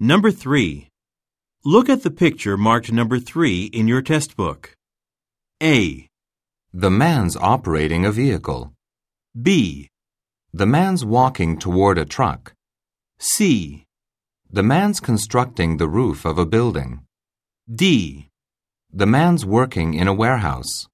Number 3. Look at the picture marked number 3 in your test book. A, The man's operating a vehicle. B, The man's walking toward a truck. C, The man's constructing the roof of a building. D. The man's working in a warehouse.